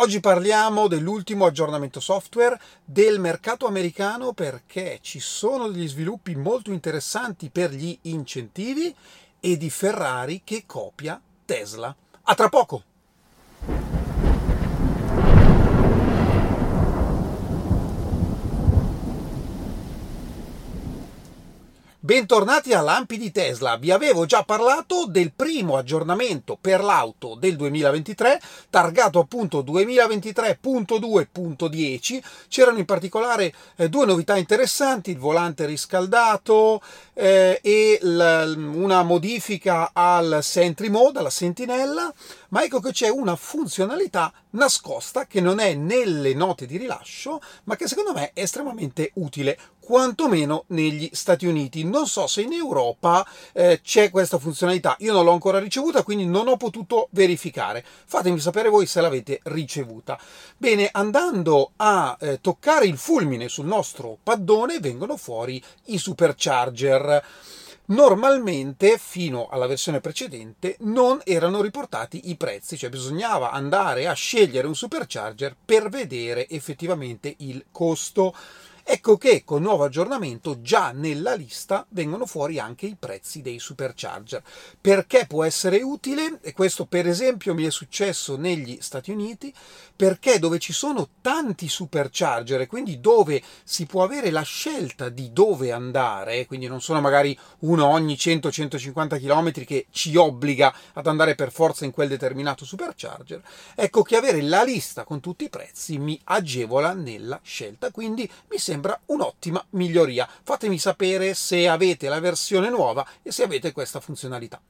Oggi parliamo dell'ultimo aggiornamento software del mercato americano perché ci sono degli sviluppi molto interessanti per gli incentivi e di Ferrari che copia Tesla. A tra poco! Bentornati a Lampi di Tesla. Vi avevo già parlato del primo aggiornamento per l'auto del 2023, targato appunto 2023.2.10. C'erano in particolare eh, due novità interessanti, il volante riscaldato eh, e una modifica al Sentry Mode, alla sentinella, ma ecco che c'è una funzionalità nascosta che non è nelle note di rilascio, ma che secondo me è estremamente utile quantomeno negli Stati Uniti. Non so se in Europa eh, c'è questa funzionalità, io non l'ho ancora ricevuta, quindi non ho potuto verificare. Fatemi sapere voi se l'avete ricevuta. Bene, andando a eh, toccare il fulmine sul nostro paddone, vengono fuori i supercharger. Normalmente, fino alla versione precedente, non erano riportati i prezzi, cioè bisognava andare a scegliere un supercharger per vedere effettivamente il costo. Ecco che con nuovo aggiornamento già nella lista vengono fuori anche i prezzi dei supercharger. Perché può essere utile? E questo per esempio mi è successo negli Stati Uniti, perché dove ci sono tanti supercharger e quindi dove si può avere la scelta di dove andare, quindi non sono magari uno ogni 100-150 km che ci obbliga ad andare per forza in quel determinato supercharger, ecco che avere la lista con tutti i prezzi mi agevola nella scelta, quindi mi sembra sembra un'ottima miglioria. Fatemi sapere se avete la versione nuova e se avete questa funzionalità.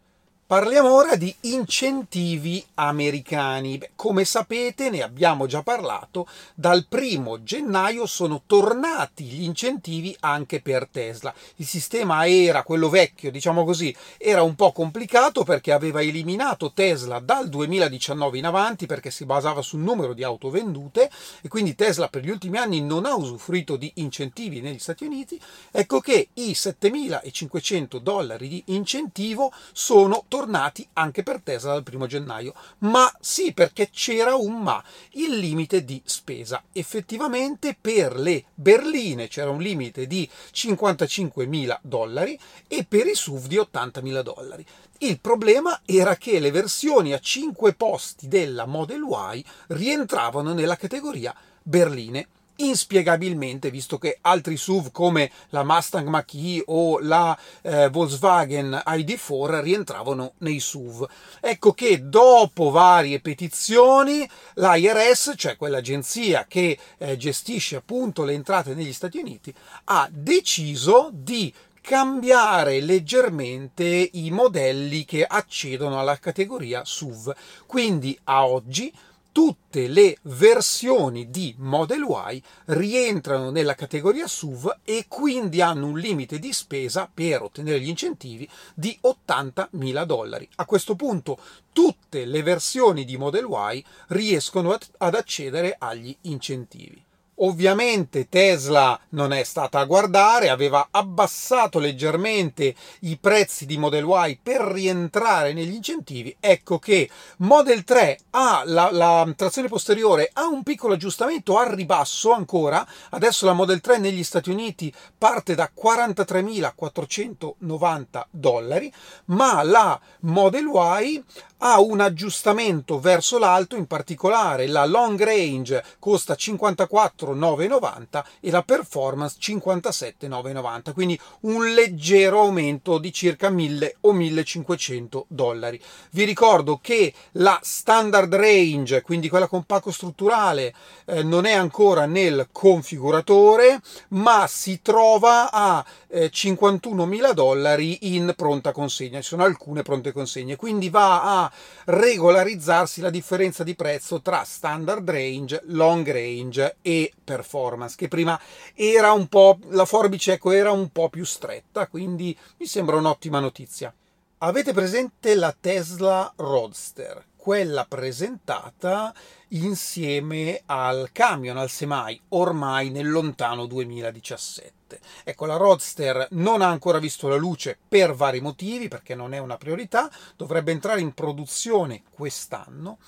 Parliamo ora di incentivi americani. Beh, come sapete, ne abbiamo già parlato, dal primo gennaio sono tornati gli incentivi anche per Tesla. Il sistema era quello vecchio, diciamo così, era un po' complicato perché aveva eliminato Tesla dal 2019 in avanti perché si basava sul numero di auto vendute e quindi Tesla per gli ultimi anni non ha usufruito di incentivi negli Stati Uniti. Ecco che i 7500 dollari di incentivo sono tornati tornati anche per Tesla dal primo gennaio. Ma sì, perché c'era un ma, il limite di spesa. Effettivamente per le berline c'era un limite di 55.000 dollari e per i SUV di 80.000 dollari. Il problema era che le versioni a 5 posti della Model Y rientravano nella categoria berline inspiegabilmente, visto che altri SUV come la Mustang Mach-E o la eh, Volkswagen ID4 rientravano nei SUV. Ecco che dopo varie petizioni l'IRS, cioè quell'agenzia che eh, gestisce appunto le entrate negli Stati Uniti, ha deciso di cambiare leggermente i modelli che accedono alla categoria SUV. Quindi a oggi tutte le versioni di Model Y rientrano nella categoria SUV e quindi hanno un limite di spesa per ottenere gli incentivi di 80.000 dollari. A questo punto tutte le versioni di Model Y riescono ad accedere agli incentivi. Ovviamente Tesla non è stata a guardare, aveva abbassato leggermente i prezzi di Model Y per rientrare negli incentivi. Ecco che Model 3 ha la, la trazione posteriore, ha un piccolo aggiustamento al ribasso ancora. Adesso la Model 3 negli Stati Uniti parte da 43.490 dollari, ma la Model Y ha un aggiustamento verso l'alto, in particolare la long range costa 54,990 e la performance 57,990, quindi un leggero aumento di circa 1000 o 1500 dollari. Vi ricordo che la standard range, quindi quella con pacco strutturale, eh, non è ancora nel configuratore, ma si trova a eh, 51.000 dollari in pronta consegna. Ci sono alcune pronte consegne, quindi va a regolarizzarsi la differenza di prezzo tra standard range, long range e performance, che prima era un po' la forbice ecco, era un po' più stretta, quindi mi sembra un'ottima notizia. Avete presente la Tesla Roadster, quella presentata insieme al camion, al semai, ormai nel lontano 2017. Tutte. Ecco, la Roadster non ha ancora visto la luce per vari motivi, perché non è una priorità, dovrebbe entrare in produzione quest'anno,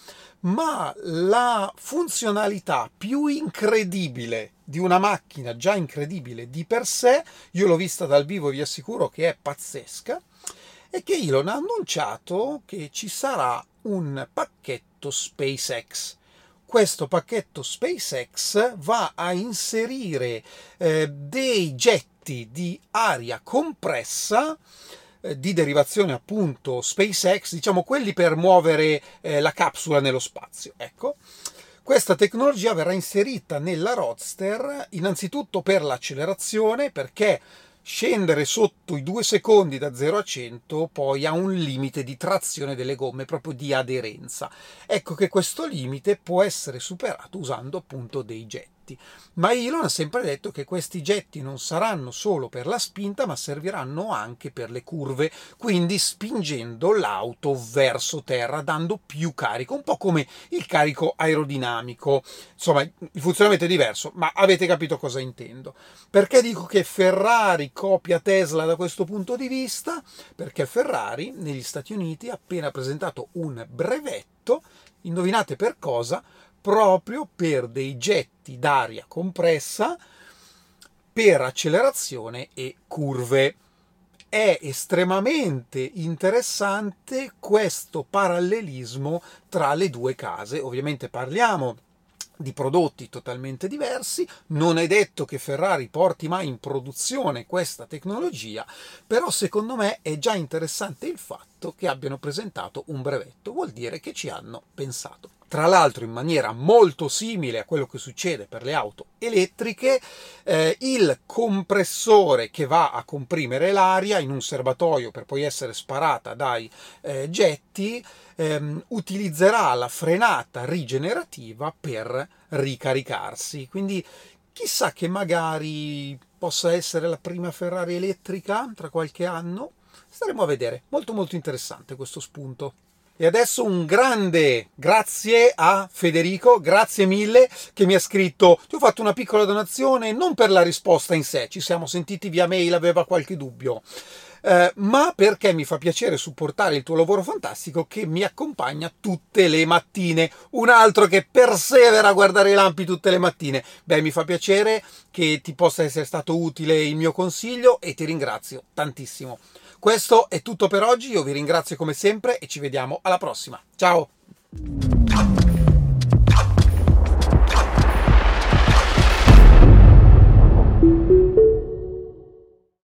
ma la funzionalità più incredibile di una macchina già incredibile di per sé, io l'ho vista dal vivo e vi assicuro che è pazzesca, è che Elon ha annunciato che ci sarà un pacchetto SpaceX. Questo pacchetto SpaceX va a inserire eh, dei getti di aria compressa eh, di derivazione appunto SpaceX, diciamo quelli per muovere eh, la capsula nello spazio. Ecco. Questa tecnologia verrà inserita nella Roadster innanzitutto per l'accelerazione, perché scendere sotto i due secondi da 0 a 100 poi ha un limite di trazione delle gomme, proprio di aderenza. Ecco che questo limite può essere superato usando appunto dei getti getti, ma Elon ha sempre detto che questi getti non saranno solo per la spinta, ma serviranno anche per le curve, quindi spingendo l'auto verso terra, dando più carico, un po' come il carico aerodinamico. Insomma, il funzionamento è diverso, ma avete capito cosa intendo. Perché dico che Ferrari copia Tesla da questo punto di vista? Perché Ferrari negli Stati Uniti ha appena presentato un brevetto, indovinate per cosa? Proprio per dei getti d'aria compressa per accelerazione e curve. È estremamente interessante questo parallelismo tra le due case. Ovviamente parliamo di prodotti totalmente diversi, non è detto che Ferrari porti mai in produzione questa tecnologia, però secondo me è già interessante il fatto che abbiano presentato un brevetto, vuol dire che ci hanno pensato. Tra l'altro in maniera molto simile a quello che succede per le auto elettriche, eh, il compressore che va a comprimere l'aria in un serbatoio per poi essere sparata dai eh, getti ehm, utilizzerà la frenata rigenerativa per ricaricarsi. Quindi chissà che magari possa essere la prima Ferrari elettrica tra qualche anno. Staremo a vedere. Molto molto interessante questo spunto. E adesso un grande grazie a Federico, grazie mille che mi ha scritto, ti ho fatto una piccola donazione non per la risposta in sé, ci siamo sentiti via mail, aveva qualche dubbio, eh, ma perché mi fa piacere supportare il tuo lavoro fantastico che mi accompagna tutte le mattine. Un altro che persevera a guardare i lampi tutte le mattine. Beh, mi fa piacere che ti possa essere stato utile il mio consiglio e ti ringrazio tantissimo. Questo è tutto per oggi, io vi ringrazio come sempre e ci vediamo alla prossima. Ciao!